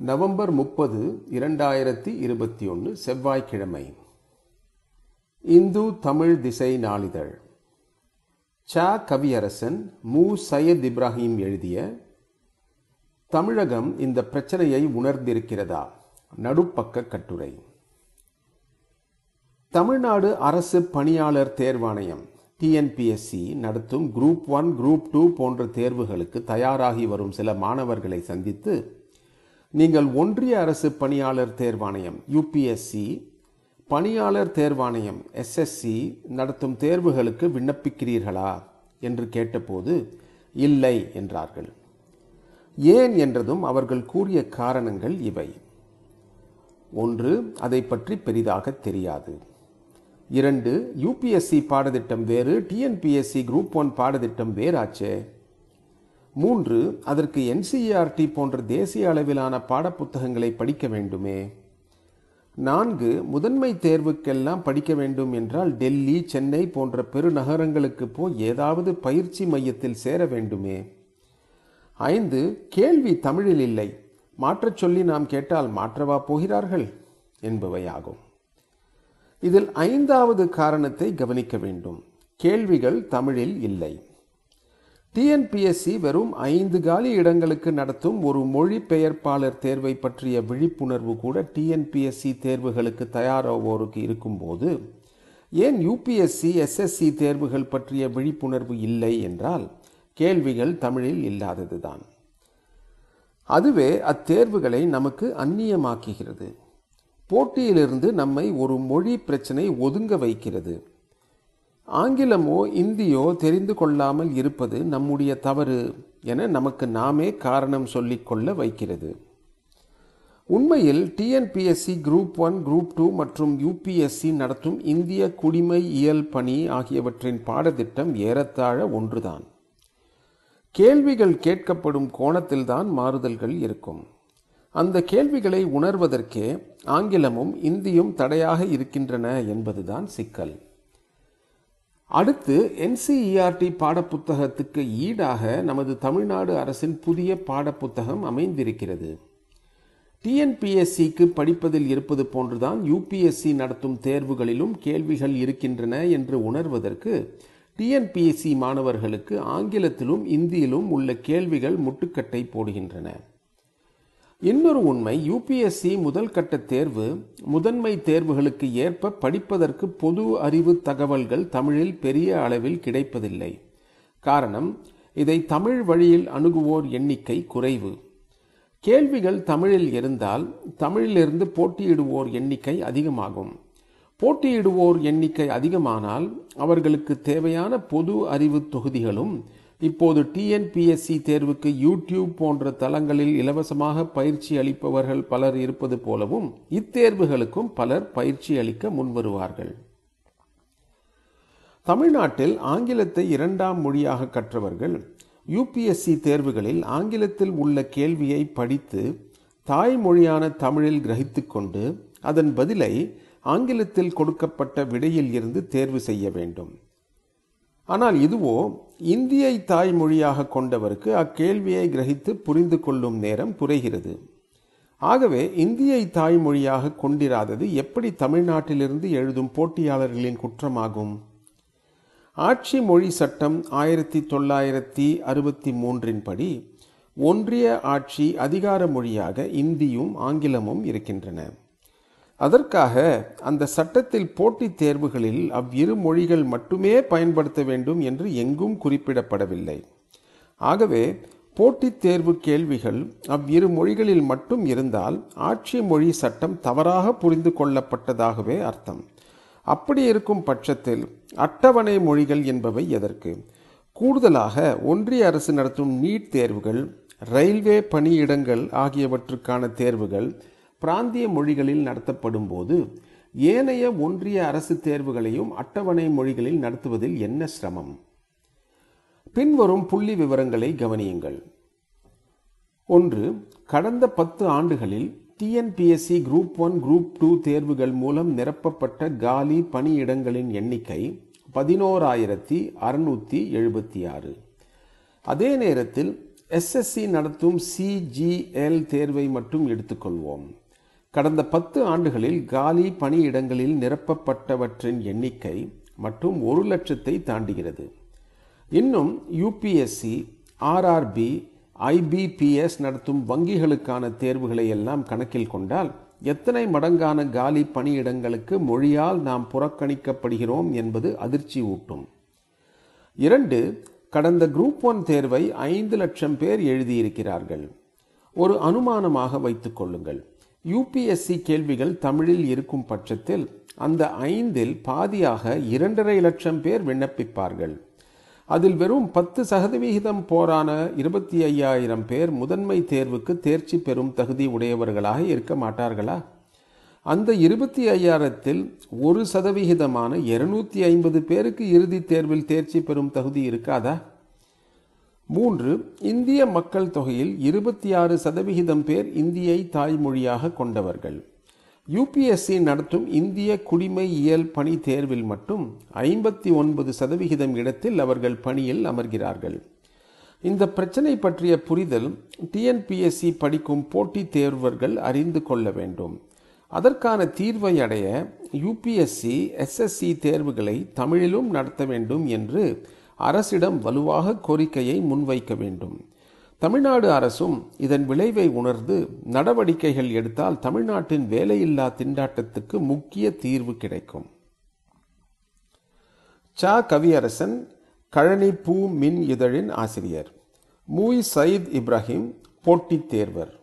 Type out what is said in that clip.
November முப்பது இரண்டாயிரத்தி இருபத்தி ஒன்று செவ்வாய்க்கிழமை. இந்து தமிழ் திசை நாளிதழ். ச. கவியரசன் மு. சையத் இப்ராஹிம் எழுதிய தமிழகம் இந்த பிரச்சனையை உணர்ந்திருக்கிறதா? நடுப்பக்க கட்டுரை. தமிழ்நாடு அரசு பணியாளர் தேர்வாணையம் டிஎன்பிஎஸ்சி நடத்தும் குரூப் ஒன் குரூப் டூ போன்ற தேர்வுகளுக்கு தயாராகி வரும் சில மாணவர்களை சந்தித்து நீங்கள் ஒன்றிய அரசு பணியாளர் தேர்வாணையம் யூபிஎஸ்சி பணியாளர் தேர்வாணையம் எஸ்எஸ்சி நடத்தும் தேர்வுகளுக்கு விண்ணப்பிக்கிறீர்களா என்று கேட்டபோது இல்லை என்றார்கள். ஏன் என்றதும் அவர்கள் கூறிய காரணங்கள் இவை. ஒன்று அதை பற்றி பெரிதாக தெரியாது. இரண்டு யூபிஎஸ்சி பாடத்திட்டம் வேறு டிஎன்பிஎஸ்சி குரூப் ஒன் பாடத்திட்டம் வேறாச்சே? மூன்று அதற்கு என்சிஇஆர்டி போன்ற தேசிய அளவிலான பாடப்புத்தகங்களை படிக்க வேண்டுமே? நான்கு முதன்மை தேர்வுக்கெல்லாம் படிக்க வேண்டும் என்றால் டெல்லி சென்னை போன்ற பெருநகரங்களுக்கு போய் ஏதாவது பயிற்சி மையத்தில் சேர வேண்டுமே? ஐந்து கேள்வி தமிழில் இல்லை. மாற்றச் சொல்லி நாம் கேட்டால் மாற்றவா போகிறார்கள்? என்பவையாகும். இதில் ஐந்தாவது காரணத்தை கவனிக்க வேண்டும். கேள்விகள் தமிழில் இல்லை. டிஎன்பிஎஸ்சி வெறும் ஐந்து காலி இடங்களுக்கு நடத்தும் ஒரு மொழிபெயர்ப்பாளர் தேர்வை பற்றிய விழிப்புணர்வு கூட டிஎன்பிஎஸ்சி தேர்வுகளுக்கு தயாராவோருக்கு இருக்கும்போது ஏன் யூபிஎஸ்சி எஸ்எஸ்சி தேர்வுகள் பற்றிய விழிப்புணர்வு இல்லை என்றால் கேள்விகள் தமிழில் இல்லாததுதான். அதுவே அத்தேர்வுகளை நமக்கு அந்நியமாக்குகிறது. போட்டியிலிருந்து நம்மை ஒரு மொழி பிரச்சனை ஒதுங்க வைக்கிறது. ஆங்கிலமோ இந்தியோ தெரிந்து கொள்ளாமல் இருப்பது நம்முடைய தவறு என நமக்கு நாமே காரணம் சொல்லிக்கொள்ள வைக்கிறது. உண்மையில் TNPSC group one group two மற்றும் யூபிஎஸ்சி நடத்தும் இந்திய குடிமை இயல் பணி ஆகியவற்றின் பாடத்திட்டம் ஏறத்தாழ ஒன்றுதான். கேள்விகள் கேட்கப்படும் கோணத்தில்தான் மாறுதல்கள் இருக்கும். அந்த கேள்விகளை உணர்வதற்கே ஆங்கிலமும் இந்தியும் தடையாக இருக்கின்றன என்பதுதான் சிக்கல். அடுத்து என்சிஇஆர்டி பாடப்புத்தகத்துக்கு ஈடாக நமது தமிழ்நாடு அரசின் புதிய பாடப்புத்தகம் அமைந்திருக்கிறது. டிஎன்பிஎஸ்சிக்கு படிப்பதில் இருப்பது போன்றுதான் யூபிஎஸ்சி நடத்தும் தேர்வுகளிலும் கேள்விகள் இருக்கின்றன என்று உணர்வதற்கு டிஎன்பிஎஸ்சி மாணவர்களுக்கு ஆங்கிலத்திலும் இந்தியிலும் உள்ள கேள்விகள் முட்டுக்கட்டை போடுகின்றன. இன்னொரு உண்மை யூபிஎஸ்சி முதல் கட்ட தேர்வு முதன்மை தேர்வுகளுக்கு ஏற்ப படிப்பதற்கு பொது அறிவு தகவல்கள் தமிழில் பெரிய அளவில் கிடைப்பதில்லை. காரணம் இதை தமிழ் வழியில் அணுகுவோர் எண்ணிக்கை குறைவு. கேள்விகள் தமிழில் இருந்தால் தமிழிலிருந்து போட்டியிடுவோர் எண்ணிக்கை அதிகமாகும். போட்டியிடுவோர் எண்ணிக்கை அதிகமானால் அவர்களுக்கு தேவையான பொது அறிவு தொகுதிகளும் இப்போது டிஎன்பிஎஸ்சி தேர்வுக்கு யூடியூப் போன்ற தளங்களில் இலவசமாக பயிற்சி அளிப்பவர்கள் பலர் இருப்பது போலவும் இத்தேர்வுகளுக்கும் பலர் பயிற்சி அளிக்க முன்வருவார்கள். தமிழ்நாட்டில் ஆங்கிலத்தை இரண்டாம் மொழியாக கற்றவர்கள் யூபிஎஸ்சி தேர்வுகளில் ஆங்கிலத்தில் உள்ள கேள்வியை படித்து தாய்மொழியான தமிழில் கிரகித்து கொண்டு அதன் பதிலை ஆங்கிலத்தில் கொடுக்கப்பட்ட விடையில் இருந்து தேர்வு செய்ய வேண்டும். ஆனால் இதுவோ இந்தியை தாய்மொழியாக கொண்டவருக்கு அக்கேள்வியை கிரகித்து புரிந்து கொள்ளும் நேரம் குறைகிறது. ஆகவே இந்தியை தாய்மொழியாக கொண்டிராதது எப்படி தமிழ்நாட்டிலிருந்து எழுதும் போட்டியாளர்களின் குற்றமாகும்? ஆட்சி மொழி சட்டம் ஆயிரத்தி தொள்ளாயிரத்தி அறுபத்தி மூன்றின் படி ஒன்றிய ஆட்சி அதிகார மொழியாக இந்தியும் ஆங்கிலமும் இருக்கின்றன. அதற்காக அந்த சட்டத்தில் போட்டித் தேர்வுகளில் அவ்விரு மொழிகள் மட்டுமே பயன்படுத்த வேண்டும் என்று எங்கும் குறிப்பிடப்படவில்லை. ஆகவே போட்டித் தேர்வு கேள்விகள் அவ்விரு மொழிகளில் மட்டும் இருந்தால் ஆட்சி மொழி சட்டம் தவறாக புரிந்து கொள்ளப்பட்டதாகவே அர்த்தம். அப்படி இருக்கும் பட்சத்தில் அட்டவணை மொழிகள் என்பவை எதற்கு? கூடுதலாக ஒன்றிய அரசு நடத்தும் நீட் தேர்வுகள் ரயில்வே பணியிடங்கள் ஆகியவற்றுக்கான தேர்வுகள் பிராந்திய மொழிகளில் நடத்தப்படும் போது ஏனைய ஒன்றிய அரசு தேர்வுகளையும் அட்டவணை மொழிகளில் நடத்துவதில் என்ன சிரமம்? பின்வரும் புள்ளி விவரங்களை கவனியுங்கள். ஒன்று கடந்த பத்து ஆண்டுகளில் TNPSC group one group two தேர்வுகள் மூலம் நிரப்பப்பட்ட காலி பணியிடங்களின் எண்ணிக்கை பதினோராயிரத்தி அறுநூற்றி எழுபத்தி ஆறு. அதே நேரத்தில் எஸ்எஸ்சி நடத்தும் சிஜிஎல் தேர்வை மட்டும் எடுத்துக்கொள்வோம். கடந்த பத்து ஆண்டுகளில் காலி பணியிடங்களில் நிரப்பப்பட்டவற்றின் எண்ணிக்கை மற்றும் ஒரு லட்சத்தை தாண்டுகிறது. இன்னும் யூபிஎஸ்சி ஆர்ஆர்பி ஐபிபிஎஸ் நடத்தும் வங்கிகளுக்கான தேர்வுகளை எல்லாம் கணக்கில் கொண்டால் எத்தனை மடங்கான காலி பணியிடங்களுக்கு மொழியால் நாம் புறக்கணிக்கப்படுகிறோம் என்பது அதிர்ச்சி ஊட்டும். இரண்டு கடந்த குரூப் ஒன் தேர்வை ஐந்து லட்சம் பேர் எழுதியிருக்கிறார்கள். ஒரு அனுமானமாக வைத்துக் கொள்ளுங்கள். யூபிஎஸ்சி கேள்விகள் தமிழில் இருக்கும் பட்சத்தில் அந்த ஐந்தில் பாதியாக இரண்டரை லட்சம் பேர் விண்ணப்பிப்பார்கள். அதில் வெறும் பத்து சதவிகிதம் போரான இருபத்தி ஐயாயிரம் பேர் முதன்மை தேர்வுக்கு தேர்ச்சி பெறும் தகுதி உடையவர்களாக இருக்க மாட்டார்களா? அந்த இருபத்தி ஐயாயிரத்தில் ஒரு சதவிகிதமான இருநூத்தி ஐம்பது பேருக்கு இறுதித் தேர்வில் தேர்ச்சி பெறும் தகுதி இருக்காதா? மூன்று இந்திய மக்கள் தொகையில் இருபத்தி ஆறு சதவிகிதம் பேர் இந்தியை தாய்மொழியாக கொண்டவர்கள். யூபிஎஸ்சி நடத்தும் இந்திய குடிமை இயல் பணி தேர்வில் மட்டும் ஐம்பத்தி ஒன்பது சதவிகிதம் இடத்தில் அவர்கள் பணியில் அமர்கிறார்கள். இந்த பிரச்சனை பற்றிய புரிதல் டிஎன்பிஎஸ்சி படிக்கும் போட்டித் தேர்வர்கள் அறிந்து கொள்ள வேண்டும். அதற்கான தீர்வை அடைய யூபிஎஸ்சி எஸ்எஸ்சி தேர்வுகளை தமிழிலும் நடத்த வேண்டும் என்று அரசிடம் வலுவாக கோரிக்கையை முன்வைக்க வேண்டும். தமிழ்நாடு அரசும் இதன் விளைவை உணர்ந்து நடவடிக்கைகள் எடுத்தால் தமிழ்நாட்டின் வேலையில்லா திண்டாட்டத்துக்கு முக்கிய தீர்வு கிடைக்கும். ச. கவியரசன் கழனி பூ மின் இதழின் ஆசிரியர். மூய் சயீத் இப்ராஹிம் போட்டித் தேர்வர்.